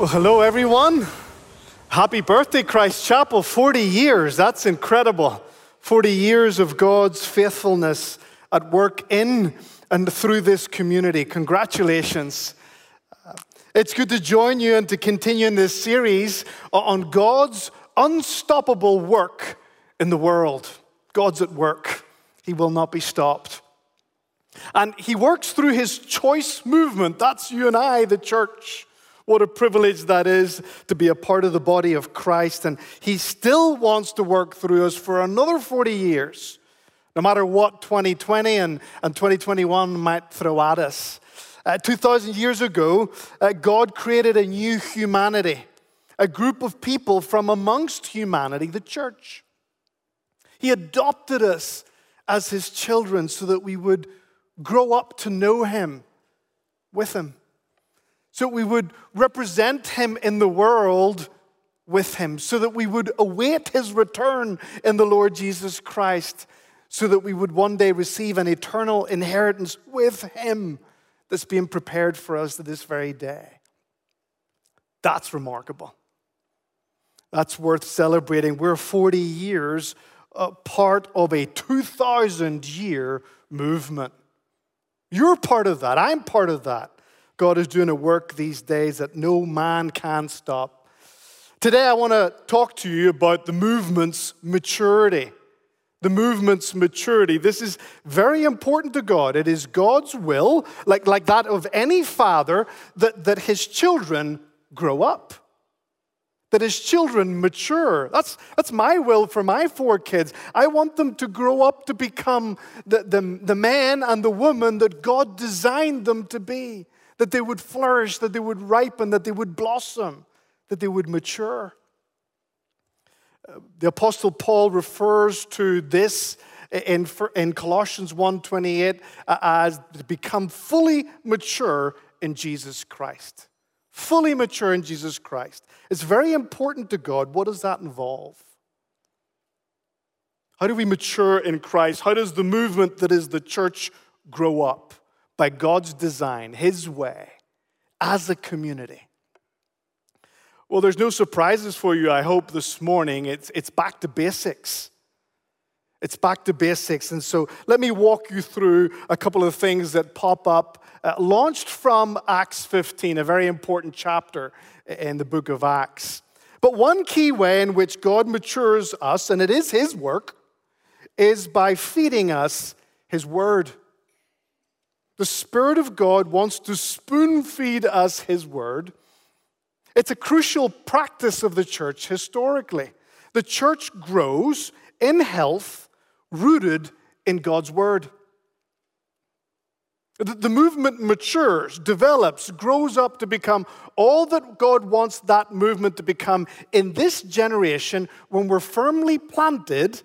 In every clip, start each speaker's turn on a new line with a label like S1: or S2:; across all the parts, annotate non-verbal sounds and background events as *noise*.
S1: Well, hello, everyone. Happy birthday, Christ Chapel. 40 years. That's incredible. 40 years of God's faithfulness at work in and through this community. Congratulations. Uh, it's good to join you and to continue in this series on God's unstoppable work in the world. God's at work, He will not be stopped. And He works through His choice movement. That's you and I, the church. What a privilege that is to be a part of the body of Christ. And He still wants to work through us for another 40 years, no matter what 2020 and, and 2021 might throw at us. Uh, 2,000 years ago, uh, God created a new humanity, a group of people from amongst humanity, the church. He adopted us as His children so that we would grow up to know Him with Him so we would represent him in the world with him, so that we would await his return in the Lord Jesus Christ, so that we would one day receive an eternal inheritance with him that's being prepared for us to this very day. That's remarkable. That's worth celebrating. We're 40 years uh, part of a 2,000 year movement. You're part of that. I'm part of that. God is doing a work these days that no man can stop. Today, I want to talk to you about the movement's maturity. The movement's maturity. This is very important to God. It is God's will, like, like that of any father, that, that his children grow up that his children mature. That's, that's my will for my four kids. I want them to grow up to become the, the, the man and the woman that God designed them to be that they would flourish, that they would ripen, that they would blossom, that they would mature. Uh, the Apostle Paul refers to this in, in Colossians 1.28 uh, as become fully mature in Jesus Christ. Fully mature in Jesus Christ. It's very important to God. What does that involve? How do we mature in Christ? How does the movement that is the church grow up? By God's design, His way, as a community. Well, there's no surprises for you, I hope, this morning. It's, it's back to basics. It's back to basics. And so let me walk you through a couple of things that pop up, uh, launched from Acts 15, a very important chapter in the book of Acts. But one key way in which God matures us, and it is His work, is by feeding us His word. The Spirit of God wants to spoon feed us His Word. It's a crucial practice of the church historically. The church grows in health, rooted in God's Word. The movement matures, develops, grows up to become all that God wants that movement to become in this generation when we're firmly planted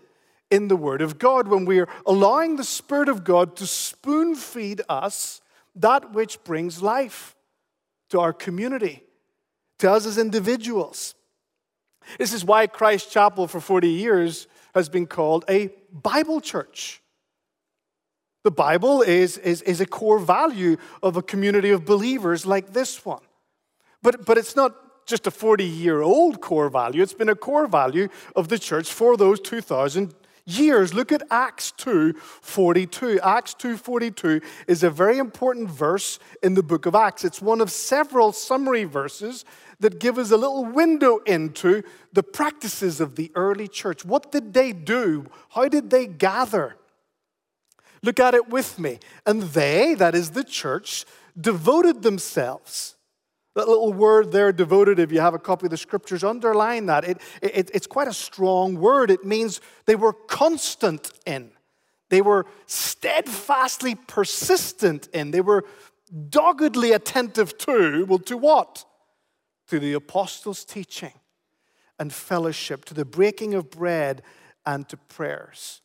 S1: in the Word of God, when we are allowing the Spirit of God to spoon feed us that which brings life to our community, to us as individuals. This is why Christ Chapel for 40 years has been called a Bible church. The Bible is, is, is a core value of a community of believers like this one. But, but it's not just a 40 year old core value, it's been a core value of the church for those 2,000 years. Look at Acts 2:42. Acts 2:42 is a very important verse in the book of Acts. It's one of several summary verses that give us a little window into the practices of the early church. What did they do? How did they gather? Look at it with me. And they, that is the church, devoted themselves that little word there, devoted, if you have a copy of the scriptures, underline that. It, it, it's quite a strong word. It means they were constant in, they were steadfastly persistent in, they were doggedly attentive to. Well, to what? To the apostles' teaching and fellowship, to the breaking of bread and to prayers.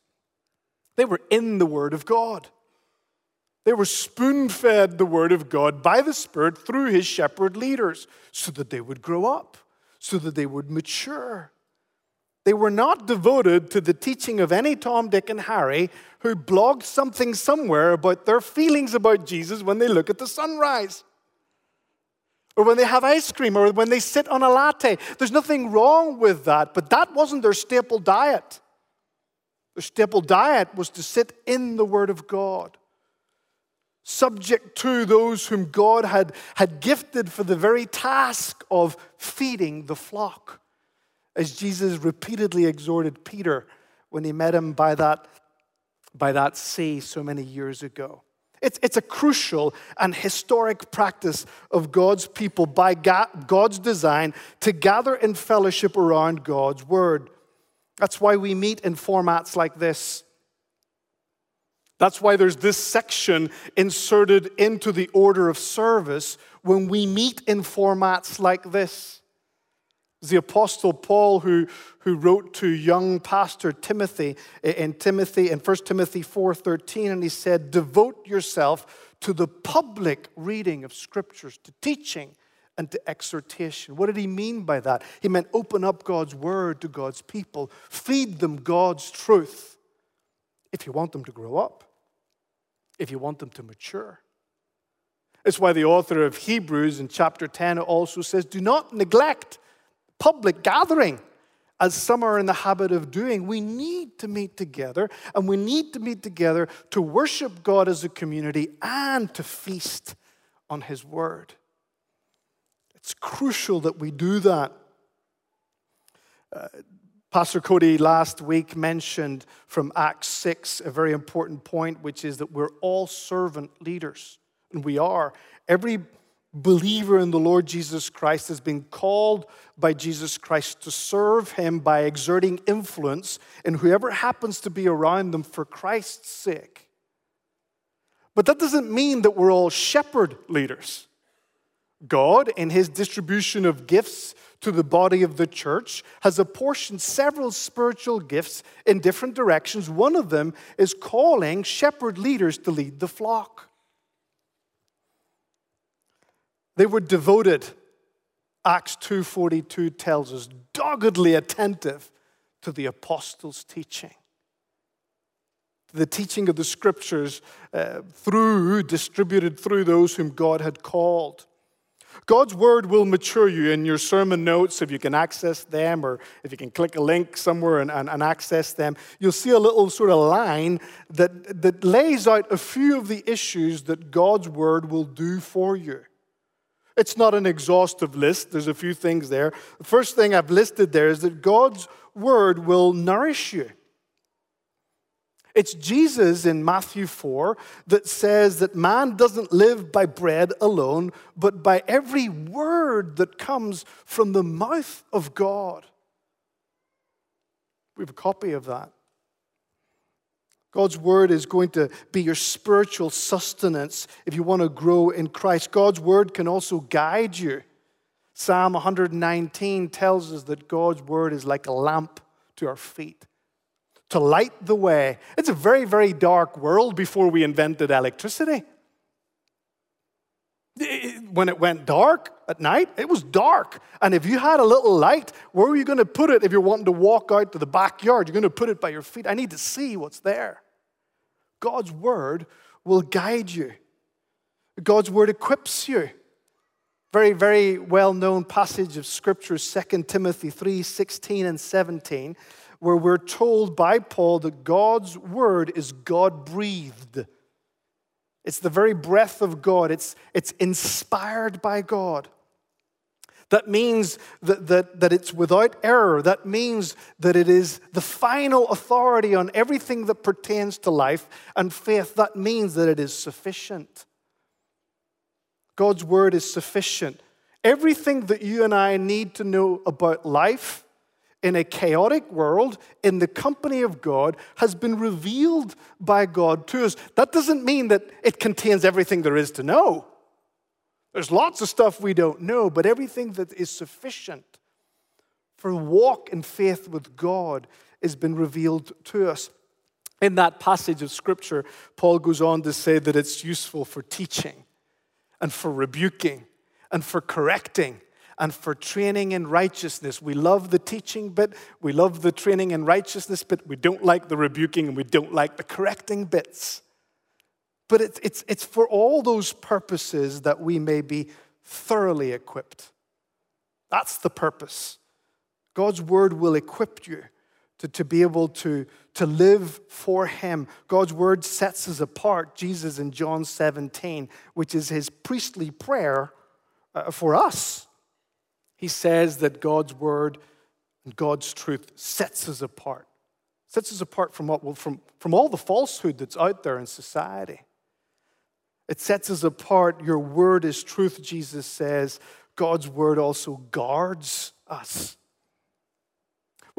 S1: They were in the Word of God. They were spoon fed the Word of God by the Spirit through His shepherd leaders so that they would grow up, so that they would mature. They were not devoted to the teaching of any Tom, Dick, and Harry who blogged something somewhere about their feelings about Jesus when they look at the sunrise. or when they have ice cream, or when they sit on a latte. There's nothing wrong with that, but that wasn't their staple diet. Their staple diet was to sit in the Word of God, subject to those whom God had, had gifted for the very task of feeding the flock. As Jesus repeatedly exhorted Peter when he met him by that, by that sea so many years ago. It's, it's a crucial and historic practice of God's people by God's design to gather in fellowship around God's word. That's why we meet in formats like this. That's why there's this section inserted into the order of service when we meet in formats like this the Apostle Paul who, who wrote to young pastor Timothy eh, in Timothy in 1 Timothy 4:13, and he said, Devote yourself to the public reading of scriptures, to teaching and to exhortation. What did he mean by that? He meant open up God's word to God's people, feed them God's truth if you want them to grow up, if you want them to mature. It's why the author of Hebrews in chapter 10 also says, Do not neglect public gathering, as some are in the habit of doing. We need to meet together, and we need to meet together to worship God as a community and to feast on His Word. It's crucial that we do that. Uh, Pastor Cody last week mentioned from Acts 6 a very important point, which is that we're all servant leaders. And we are. Every believer in the Lord Jesus Christ has been called by Jesus Christ to serve him by exerting influence in whoever happens to be around them for Christ's sake. But that doesn't mean that we're all shepherd leaders. God, in his distribution of gifts to the body of the church, has apportioned several spiritual gifts in different directions. One of them is calling shepherd leaders to lead the flock. They were devoted, Acts 2:42 tells us, doggedly attentive to the apostles' teaching. The teaching of the scriptures uh, through, distributed through those whom God had called. God's word will mature you in your sermon notes if you can access them or if you can click a link somewhere and, and, and, access them. You'll see a little sort of line that, that lays out a few of the issues that God's word will do for you. It's not an exhaustive list, there's a few things there. The first thing I've listed there is that God's word will nourish you. It's Jesus in Matthew 4 that says that man doesn't live by bread alone, but by every word that comes from the mouth of God. We have a copy of that. God's word is going to be your spiritual sustenance if you want to grow in Christ. God's word can also guide you. Psalm 119 tells us that God's word is like a lamp to our feet to light the way. It's a very, very dark world before we invented electricity. When it went dark at night, it was dark. And if you had a little light, where were you going to put it if you're wanting to walk out to the backyard? You're going to put it by your feet. I need to see what's there. God's word will guide you, God's word equips you. Very, very well known passage of scripture, 2 Timothy 3 16 and 17, where we're told by Paul that God's word is God breathed. It's the very breath of God, it's, it's inspired by God. That means that, that, that it's without error. That means that it is the final authority on everything that pertains to life and faith. That means that it is sufficient. God's word is sufficient. Everything that you and I need to know about life in a chaotic world, in the company of God, has been revealed by God to us. That doesn't mean that it contains everything there is to know. There's lots of stuff we don't know, but everything that is sufficient for walk in faith with God has been revealed to us. In that passage of Scripture, Paul goes on to say that it's useful for teaching and for rebuking and for correcting and for training in righteousness. We love the teaching bit, we love the training in righteousness bit, we don't like the rebuking and we don't like the correcting bits. But it's, it's, it's for all those purposes that we may be thoroughly equipped. That's the purpose. God's word will equip you to, to be able to, to live for Him. God's word sets us apart, Jesus in John 17, which is His priestly prayer uh, for us. He says that God's word and God's truth sets us apart, sets us apart from, what, from, from all the falsehood that's out there in society. It sets us apart. Your word is truth, Jesus says. God's word also guards us.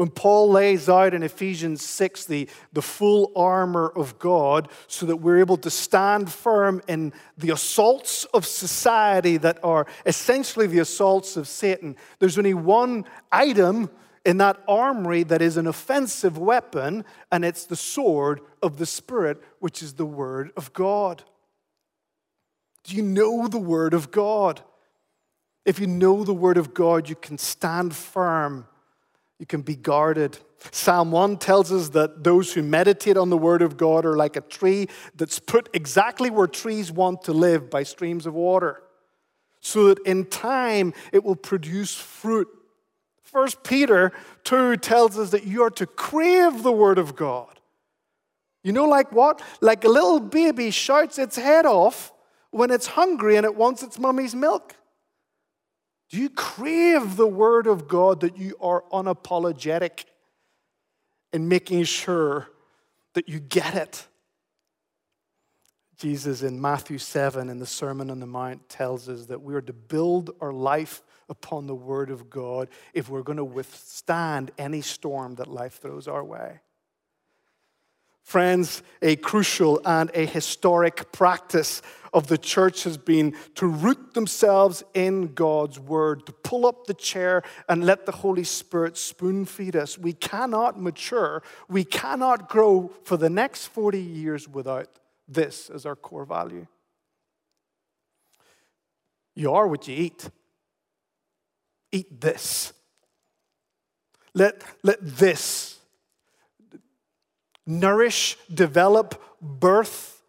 S1: When Paul lays out in Ephesians 6 the, the full armor of God so that we're able to stand firm in the assaults of society that are essentially the assaults of Satan, there's only one item in that armory that is an offensive weapon, and it's the sword of the Spirit, which is the Word of God. Do you know the Word of God? If you know the Word of God, you can stand firm you can be guarded. Psalm 1 tells us that those who meditate on the Word of God are like a tree that's put exactly where trees want to live by streams of water, so that in time it will produce fruit. First Peter 2 tells us that you are to crave the Word of God. You know, like what? Like a little baby shouts its head off when it's hungry and it wants its mummy's milk. Do you crave the Word of God that you are unapologetic in making sure that you get it? Jesus in Matthew 7 in the Sermon on the Mount tells us that we are to build our life upon the Word of God if we're going to withstand any storm that life throws our way. Friends, a crucial and a historic practice of the church has been to root themselves in God's word, to pull up the chair and let the Holy Spirit spoon feed us. We cannot mature, we cannot grow for the next 40 years without this as our core value. You are what you eat. Eat this. Let, let this nourish, develop, birth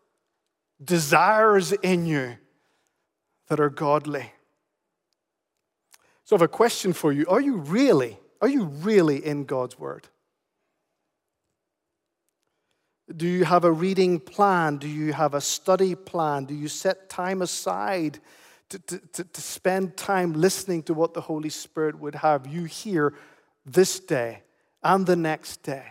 S1: desires in you that are godly. So I have a question for you. Are you really, are you really in God's Word? Do you have a reading plan? Do you have a study plan? Do you set time aside to, to, to, spend time listening to what the Holy Spirit would have you hear this day and the next day?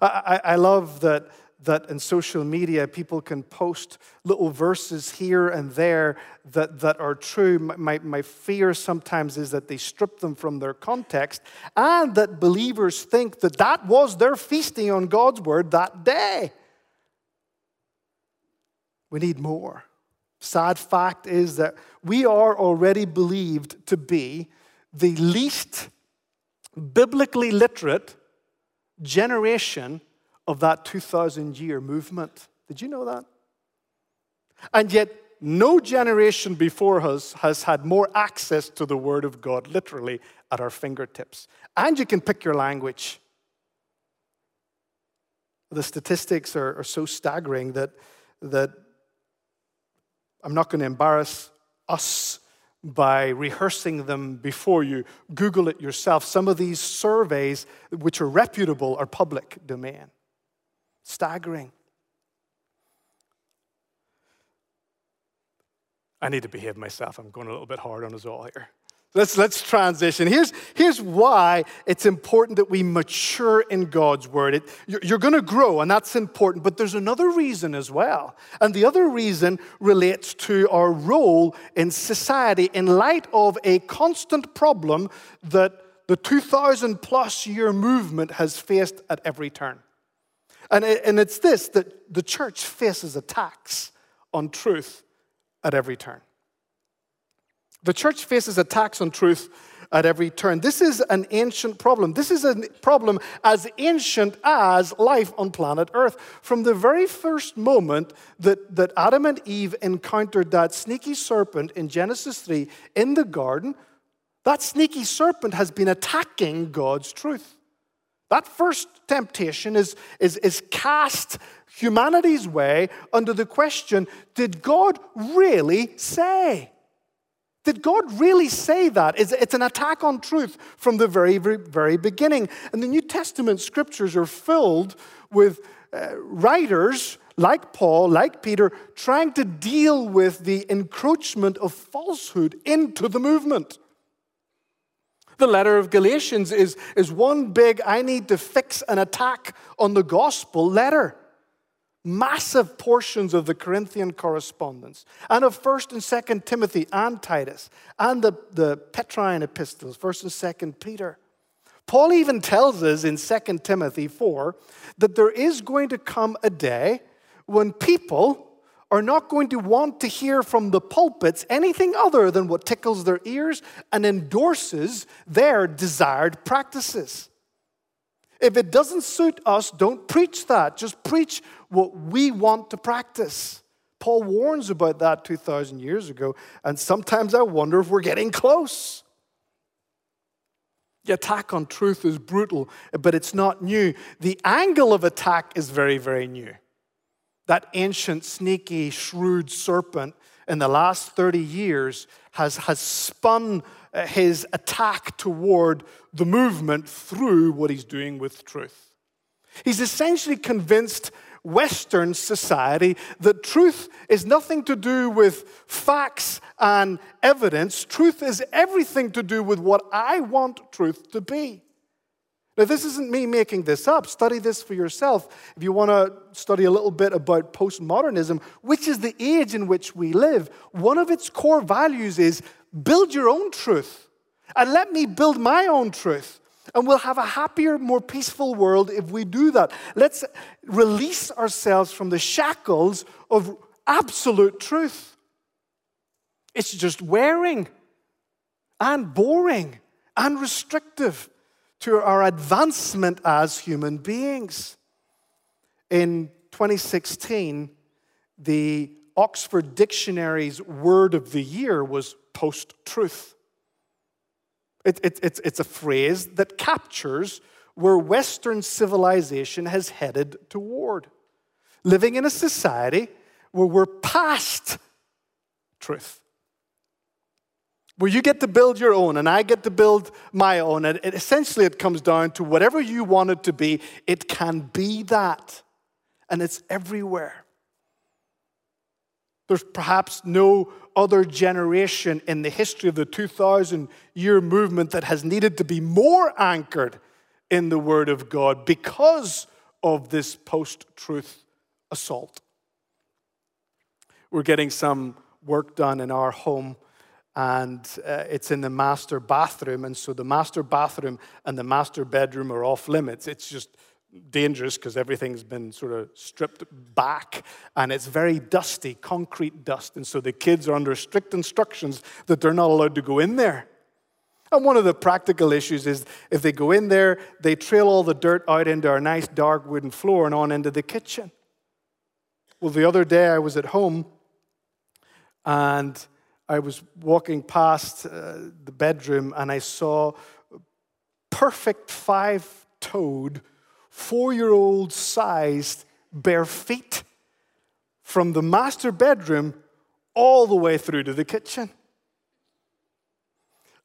S1: I, I, love that, that in social media people can post little verses here and there that, that are true. My, my fear sometimes is that they strip them from their context and that believers think that that was their feasting on God's word that day. We need more. Sad fact is that we are already believed to be the least biblically literate generation of that 2,000 year movement. Did you know that? And yet, no generation before us has had more access to the Word of God, literally, at our fingertips. And you can pick your language. The statistics are, are so staggering that, that I'm not going to embarrass us by rehearsing them before you. Google it yourself. Some of these surveys, which are reputable, are public domain. Staggering. I need to behave myself. I'm going a little bit hard on us all here. Let's, let's transition. Here's, here's why it's important that we mature in God's word. It, you're, going to grow, and that's important, but there's another reason as well. And the other reason relates to our role in society in light of a constant problem that the 2,000 plus year movement has faced at every turn. And, it, and it's this that the church faces attacks on truth at every turn. The church faces attacks on truth at every turn. This is an ancient problem. This is a problem as ancient as life on planet Earth. From the very first moment that, that Adam and Eve encountered that sneaky serpent in Genesis 3 in the garden, that sneaky serpent has been attacking God's truth. That first temptation is, is, is cast humanity's way under the question Did God really say? Did God really say that? It's an attack on truth from the very, very, very beginning. And the New Testament scriptures are filled with uh, writers like Paul, like Peter, trying to deal with the encroachment of falsehood into the movement. The letter of Galatians is, is one big, I need to fix an attack on the gospel letter massive portions of the Corinthian correspondence and of 1st and 2nd Timothy and Titus and the, the Petrine epistles, 1st and 2nd Peter. Paul even tells us in 2 Timothy 4 that there is going to come a day when people are not going to want to hear from the pulpits anything other than what tickles their ears and endorses their desired practices. If it doesn't suit us, don't preach that. Just preach what we want to practice. Paul warns about that 2,000 years ago, and sometimes I wonder if we're getting close. The attack on truth is brutal, but it's not new. The angle of attack is very, very new. That ancient, sneaky, shrewd serpent in the last 30 years has, has spun Uh, his attack toward the movement through what he's doing with truth. He's essentially convinced Western society that truth is nothing to do with facts and evidence. Truth is everything to do with what I want truth to be. Now, this isn't me making this up. Study this for yourself. If you want to study a little bit about postmodernism, which is the age in which we live, one of its core values is build your own truth and let me build my own truth. And we'll have a happier, more peaceful world if we do that. Let's release ourselves from the shackles of absolute truth. It's just wearing and boring and restrictive to our advancement as human beings. In 2016, the Oxford Dictionary's word of the year was post truth. It, it, it's, it's a phrase that captures where Western civilization has headed toward. Living in a society where we're past truth. Where you get to build your own and I get to build my own. And it, essentially, it comes down to whatever you want it to be, it can be that. And it's everywhere. There's perhaps no other generation in the history of the 2,000 year movement that has needed to be more anchored in the Word of God because of this post truth assault. We're getting some work done in our home, and uh, it's in the master bathroom. And so the master bathroom and the master bedroom are off limits. It's just dangerous because everything's been sort of stripped back and it's very dusty, concrete dust. And so the kids are under strict instructions that they're not allowed to go in there. And one of the practical issues is if they go in there, they trail all the dirt out into our nice dark wooden floor and on into the kitchen. Well, the other day I was at home and I was walking past uh, the bedroom and I saw perfect five toed four year old sized bare feet from the master bedroom all the way through to the kitchen.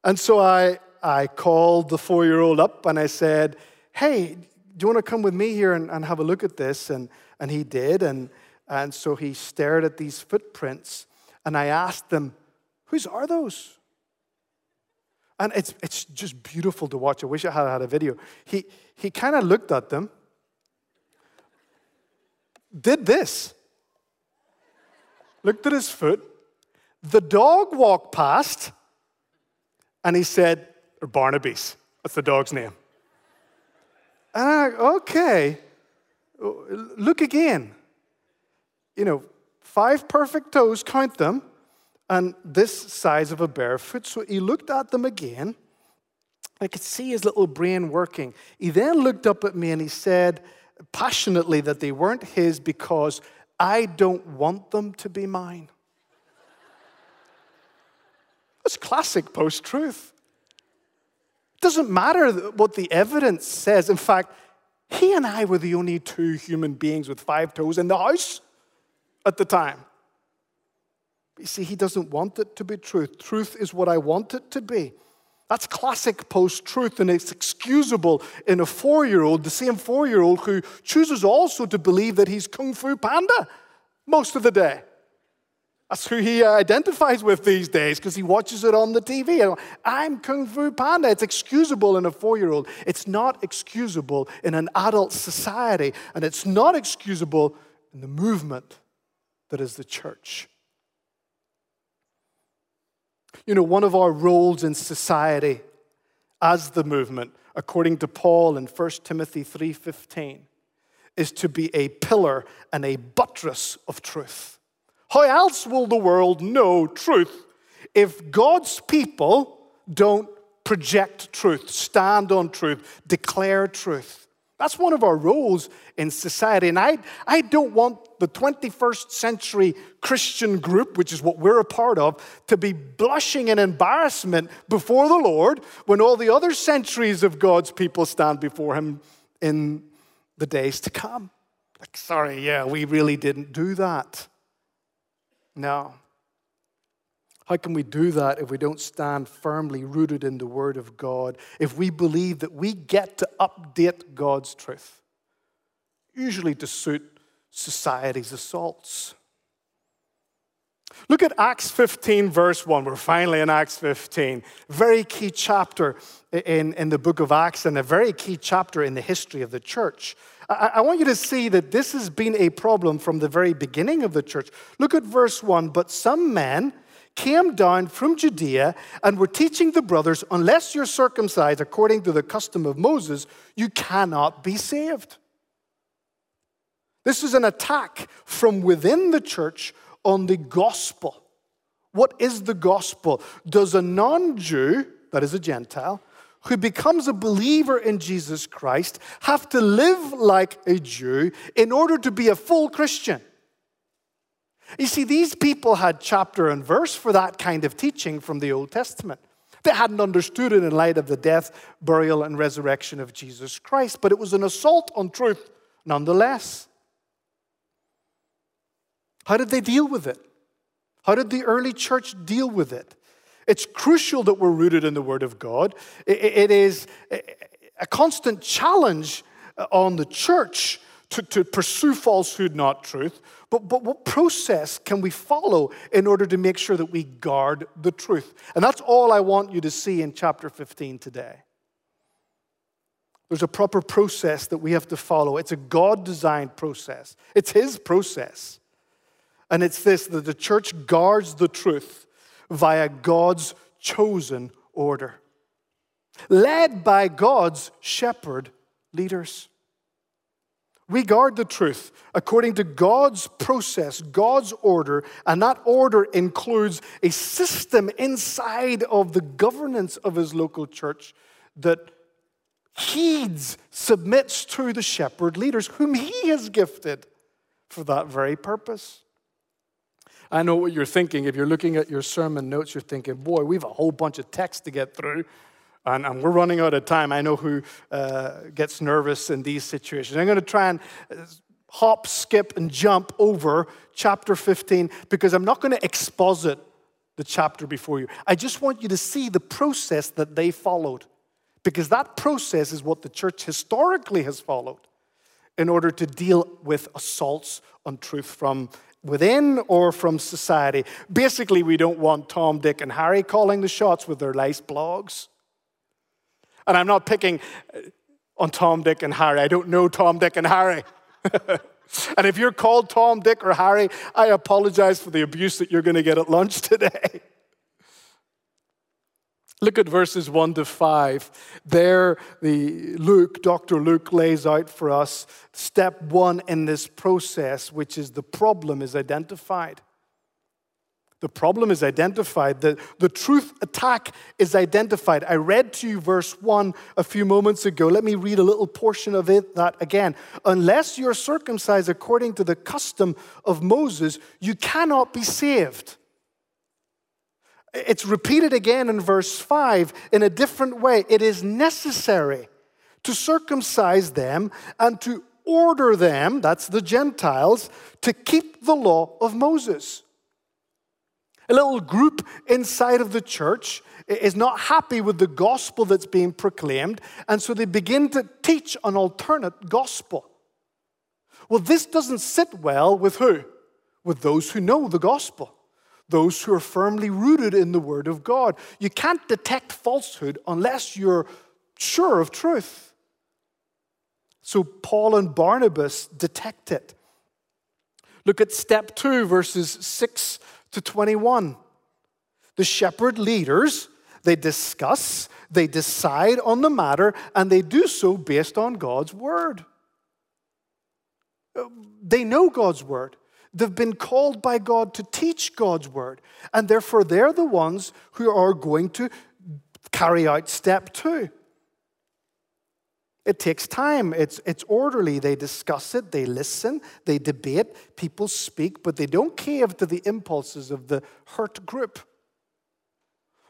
S1: And so I, I called the four year old up and I said, Hey, do you want to come with me here and, and have a look at this? And, and he did. And, and so he stared at these footprints and I asked them, Whose are those? And it's, it's just beautiful to watch. I wish I had had a video. He, he kind of looked at them, did this, looked at his foot. The dog walked past, and he said, Barnaby's. That's the dog's name. And I, okay, look again. You know, five perfect toes, count them and this size of a bare foot. So he looked at them again. I could see his little brain working. He then looked up at me and he said passionately that they weren't his because I don't want them to be mine. That's classic post truth. It doesn't matter what the evidence says. In fact, he and I were the only two human beings with five toes in the house at the time. You see, he doesn't want it to be truth. Truth is what I want it to be. That's classic post truth, and it's excusable in a four year old, the same four year old who chooses also to believe that he's Kung Fu Panda most of the day. That's who he identifies with these days because he watches it on the TV. I'm Kung Fu Panda. It's excusable in a four year old. It's not excusable in an adult society, and it's not excusable in the movement that is the church. You know, one of our roles in society as the movement, according to Paul in 1 Timothy 3:15, is to be a pillar and a buttress of truth. How else will the world know truth if God's people don't project truth, stand on truth, declare truth? That's one of our roles in society. And I, I don't want the 21st century Christian group, which is what we're a part of, to be blushing in embarrassment before the Lord when all the other centuries of God's people stand before Him in the days to come. Like, sorry, yeah, we really didn't do that. No. How can we do that if we don't stand firmly rooted in the Word of God? If we believe that we get to update God's truth, usually to suit society's assaults? Look at Acts 15, verse 1. We're finally in Acts 15. Very key chapter in, in the book of Acts and a very key chapter in the history of the church. I, I want you to see that this has been a problem from the very beginning of the church. Look at verse 1. But some men, came down from Judea and were teaching the brothers, unless you're circumcised according to the custom of Moses, you cannot be saved. This is an attack from within the church on the gospel. What is the gospel? Does a non Jew, that is a Gentile, who becomes a believer in Jesus Christ have to live like a Jew in order to be a full Christian? You see, these people had chapter and verse for that kind of teaching from the Old Testament. They hadn't understood it in light of the death, burial, and resurrection of Jesus Christ, but it was an assault on truth nonetheless. How did they deal with it? How did the early church deal with it? It's crucial that we're rooted in the Word of God. it is a constant challenge uh, on the church to, to pursue falsehood, not truth. But, but what process can we follow in order to make sure that we guard the truth? And that's all I want you to see in chapter 15 today. There's a proper process that we have to follow. It's a God designed process, it's His process. And it's this that the church guards the truth via God's chosen order, led by God's shepherd leaders. We guard the truth according to God's process, God's order, and that order includes a system inside of the governance of his local church that heeds, submits to the shepherd leaders whom he has gifted for that very purpose. I know what you're thinking. If you're looking at your sermon notes, you're thinking, boy, we have a whole bunch of text to get through. And, and, we're running out of time. I know who uh, gets nervous in these situations. I'm going to try and uh, hop, skip, and jump over chapter 15 because I'm not going to exposit the chapter before you. I just want you to see the process that they followed because that process is what the church historically has followed in order to deal with assaults on truth from within or from society. Basically, we don't want Tom, Dick, and Harry calling the shots with their nice blogs. And I'm not picking uh, on Tom, Dick, and Harry. I don't know Tom, Dick, and Harry. *laughs* and if you're called Tom, Dick, or Harry, I apologize for the abuse that you're going to get at lunch *laughs* today. Look at verses 1 to 5. There, the Luke, Dr. Luke lays out for us step one in this process, which is the problem is identified. The problem is identified. The, the truth attack is identified. I read to you verse 1 a few moments ago. Let me read a little portion of it that again. Unless you're circumcised according to the custom of Moses, you cannot be saved. It's repeated again in verse 5 in a different way. It is necessary to circumcise them and to order them, that's the Gentiles, to keep the law of Moses. A little group inside of the church is not happy with the gospel that's being proclaimed, and so they begin to teach an alternate gospel. Well, this doesn't sit well with who? With those who know the gospel, those who are firmly rooted in the Word of God. You can't detect falsehood unless you're sure of truth. So Paul and Barnabas detect it. Look at step two, verses 6 to 21. The shepherd leaders, they discuss, they decide on the matter, and they do so based on God's word. They know God's word. They've been called by God to teach God's word. And therefore, they're the ones who are going to carry out step two. It takes time. It's, it's orderly. They discuss it, they listen, they debate, people speak, but they don't cave to the impulses of the hurt group.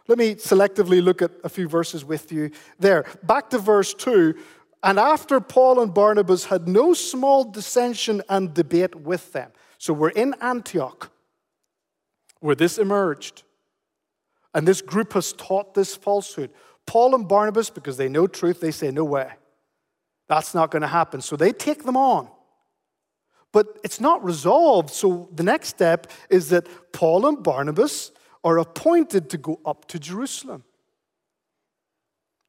S1: Let me selectively look at a few verses with you there. Back to verse 2. And after Paul and Barnabas had no small dissension and debate with them. So we're in Antioch, where this emerged. And this group has taught this falsehood. Paul and Barnabas, because they know truth, they say, No way. That's not going to happen. So they take them on. But it's not resolved. So the next step is that Paul and Barnabas are appointed to go up to Jerusalem.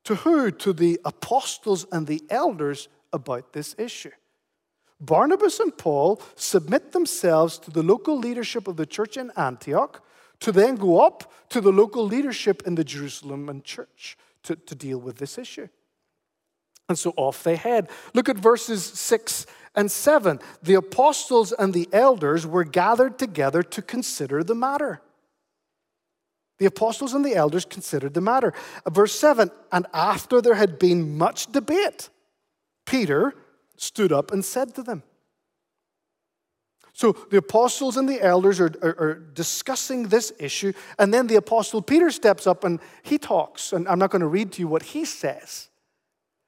S1: To who? To the apostles and the elders about this issue. Barnabas and Paul submit themselves to the local leadership of the church in Antioch to then go up to the local leadership in the Jerusalem and church to, to deal with this issue. And so off they head. Look at verses 6 and 7. The apostles and the elders were gathered together to consider the matter. The apostles and the elders considered the matter. Verse 7 And after there had been much debate, Peter stood up and said to them, so the apostles and the elders are, are, are, discussing this issue, and then the apostle Peter steps up and he talks. And I'm not going to read to you what he says.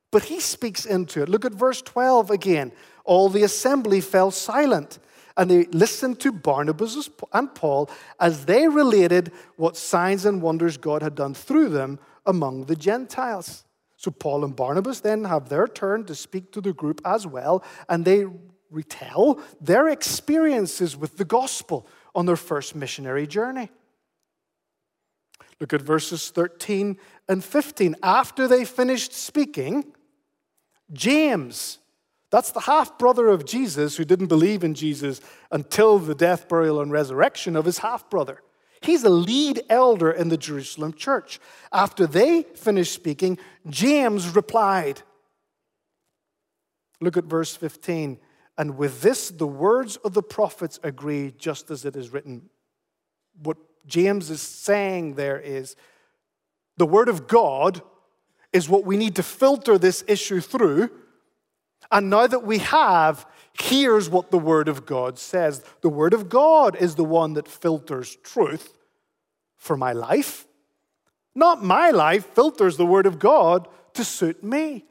S1: But he speaks into it. Look at verse 12 again. All the assembly fell silent, and they listened to Barnabas and Paul as they related what signs and wonders God had done through them among the Gentiles. So Paul and Barnabas then have their turn to speak to the group as well, and they retell their experiences with the gospel on their first missionary journey. Look at verses 13 and 15. After they finished speaking, James, that's the half brother of Jesus who didn't believe in Jesus until the death, burial, and resurrection of his half brother. He's a lead elder in the Jerusalem church. After they finished speaking, James replied. Look at verse 15. And with this, the words of the prophets agree, just as it is written. What James is saying there is the word of God is what we need to filter this issue through. And now that we have, here's what the Word of God says. The Word of God is the one that filters truth for my life. Not my life filters the Word of God to suit me.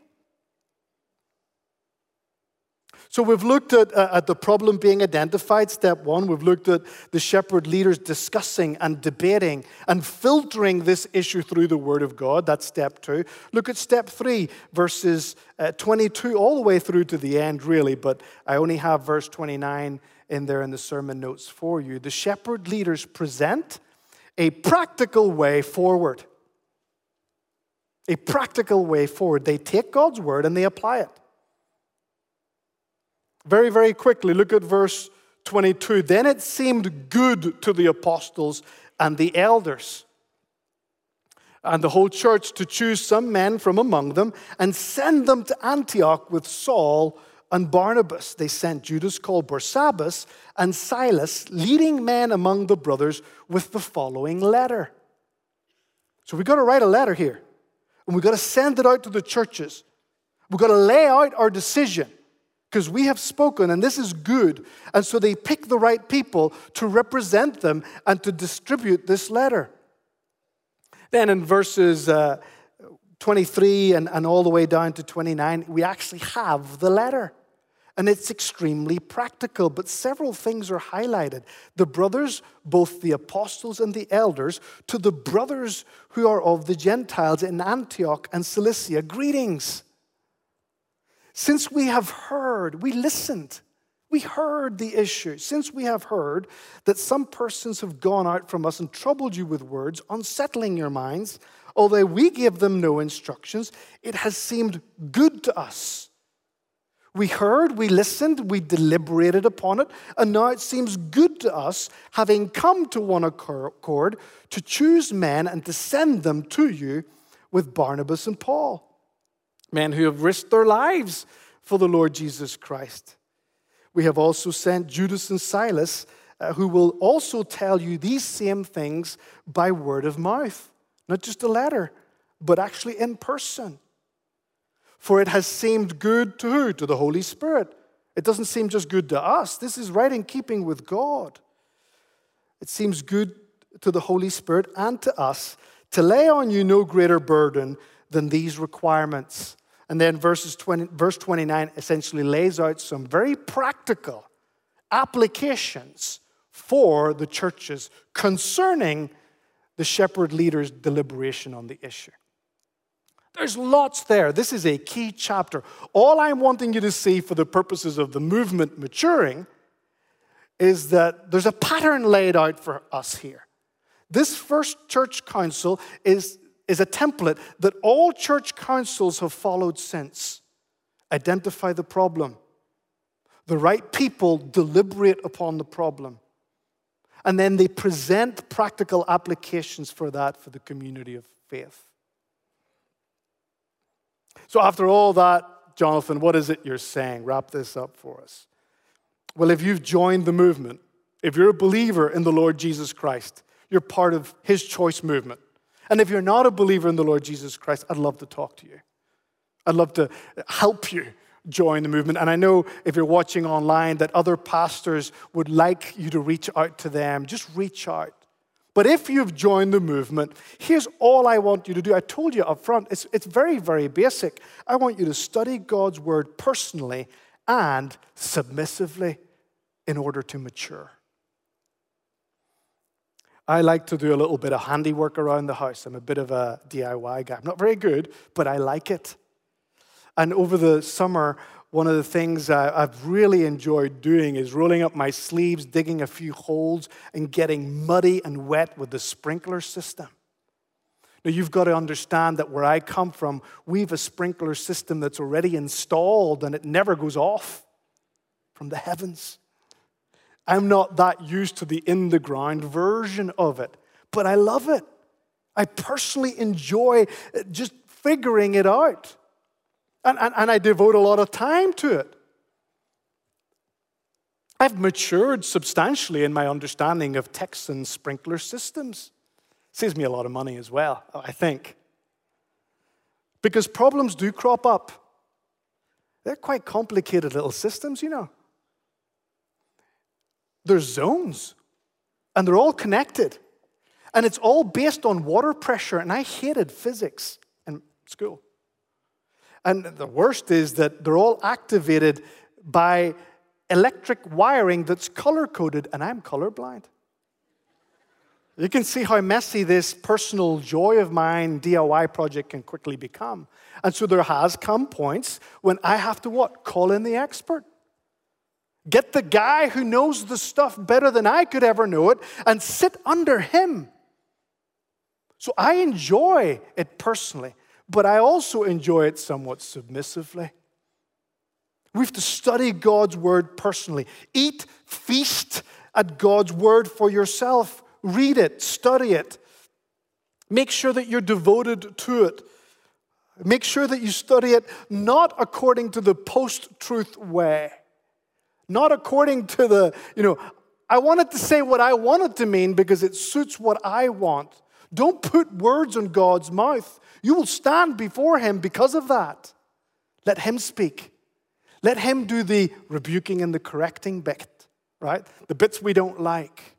S1: So we've looked at, uh, at the problem being identified, step one. We've looked at the shepherd leaders discussing and debating and filtering this issue through the Word of God. That's step two. Look at step three, verses uh, 22 all the way through to the end, really, but I only have verse 29 in there in the sermon notes for you. The shepherd leaders present a practical way forward. A practical way forward. They take God's Word and they apply it. Very, very quickly, look at verse 22. Then it seemed good to the apostles and the elders and the whole church to choose some men from among them and send them to Antioch with Saul and Barnabas. They sent Judas called Barsabbas and Silas, leading men among the brothers, with the following letter. So we've got to write a letter here, and we've got to send it out to the churches. We've got to lay out our decision because we have spoken and this is good. And so they pick the right people to represent them and to distribute this letter. Then in verses uh, 23 and, and all the way down to 29, we actually have the letter. And it's extremely practical, but several things are highlighted. The brothers, both the apostles and the elders, to the brothers who are of the Gentiles in Antioch and Cilicia, greetings. Since we have heard, we listened, we heard the issue. Since we have heard that some persons have gone out from us and troubled you with words, unsettling your minds, although we gave them no instructions, it has seemed good to us. We heard, we listened, we deliberated upon it, and now it seems good to us, having come to one accord, to choose men and to send them to you with Barnabas and Paul, men who have risked their lives for the Lord Jesus Christ. We have also sent Judas and Silas, uh, who will also tell you these same things by word of mouth, not just a letter, but actually in person. For it has seemed good to who? To the Holy Spirit. It doesn't seem just good to us. This is right in keeping with God. It seems good to the Holy Spirit and to us to lay on you no greater burden than these requirements. And then verses 20, verse 29 essentially lays out some very practical applications for the churches concerning the shepherd leader's deliberation on the issue. There's lots there. This is a key chapter. All I'm wanting you to see for the purposes of the movement maturing is that there's a pattern laid out for us here. This first church council is, is a template that all church councils have followed since. Identify the problem. The right people deliberate upon the problem. And then they present practical applications for that for the community of faith. So, after all that, Jonathan, what is it you're saying? Wrap this up for us. Well, if you've joined the movement, if you're a believer in the Lord Jesus Christ, you're part of his choice movement. And if you're not a believer in the Lord Jesus Christ, I'd love to talk to you. I'd love to help you join the movement. And I know if you're watching online that other pastors would like you to reach out to them. Just reach out. But if you've joined the movement, here's all I want you to do. I told you up front, it's, it's very, very basic. I want you to study God's word personally and submissively in order to mature. I like to do a little bit of handiwork around the house. I'm a bit of a DIY guy. I'm not very good, but I like it. And over the summer, one of the things I've really enjoyed doing is rolling up my sleeves, digging a few holes, and getting muddy and wet with the sprinkler system. Now, you've got to understand that where I come from, we have a sprinkler system that's already installed and it never goes off from the heavens. I'm not that used to the in the ground version of it, but I love it. I personally enjoy uh, just figuring it out. And, and, and I devote a lot of time to it. I've matured substantially in my understanding of Texan sprinkler systems. Saves me a lot of money as well, I think. Because problems do crop up. They're quite complicated little systems, you know. There's zones, and they're all connected. And it's all based on water pressure, and I hated physics in school. And the worst is that they're all activated by electric wiring that's color coded, and I'm colorblind. You can see how messy this personal joy of mine DIY project can quickly become. And so there has come points when I have to what? Call in the expert. Get the guy who knows the stuff better than I could ever know it and sit under him. So I enjoy it personally but I also enjoy it somewhat submissively. We have to study God's word personally. Eat, feast at God's word for yourself. Read it, study it. Make sure that you're devoted to it. Make sure that you study it not according to the post truth way, not according to the, you know, I wanted to say what I wanted to mean because it suits what I want. Don't put words in God's mouth. You will stand before him because of that. Let him speak. Let him do the rebuking and the correcting bit, right? The bits we don't like.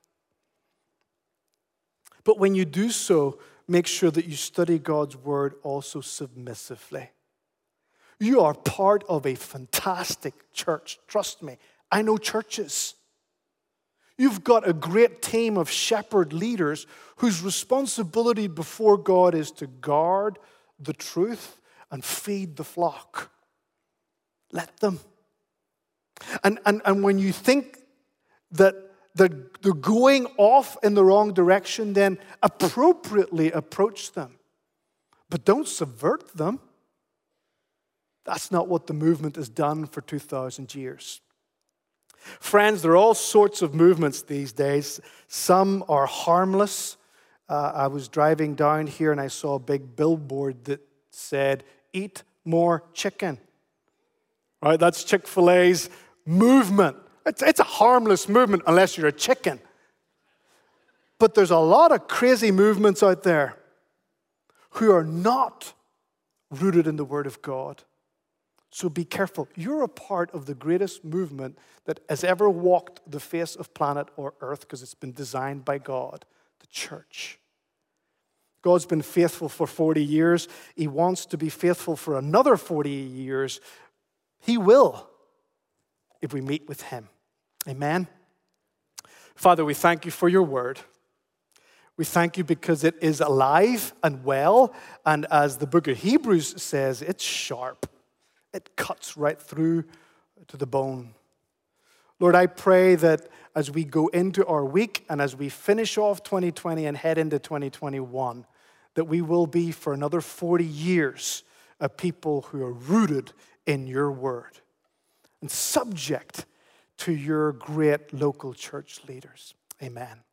S1: But when you do so, make sure that you study God's word also submissively. You are part of a fantastic church. Trust me, I know churches. You've got a great team of shepherd leaders whose responsibility before God is to guard the truth and feed the flock. Let them. And, and, and when you think that they're, they're going off in the wrong direction, then appropriately approach them. But don't subvert them. That's not what the movement has done for 2,000 years. Friends, there are all sorts of movements these days. Some are harmless. Uh, I was driving down here and I saw a big billboard that said, Eat more chicken. Right? That's Chick fil A's movement. It's, it's a harmless movement unless you're a chicken. But there's a lot of crazy movements out there who are not rooted in the Word of God. So be careful. You're a part of the greatest movement that has ever walked the face of planet or earth because it's been designed by God, the church. God's been faithful for 40 years. He wants to be faithful for another 40 years. He will if we meet with Him. Amen. Father, we thank you for your word. We thank you because it is alive and well, and as the book of Hebrews says, it's sharp. It cuts right through to the bone. Lord, I pray that as we go into our week and as we finish off 2020 and head into 2021, that we will be for another 40 years a people who are rooted in your word and subject to your great local church leaders. Amen.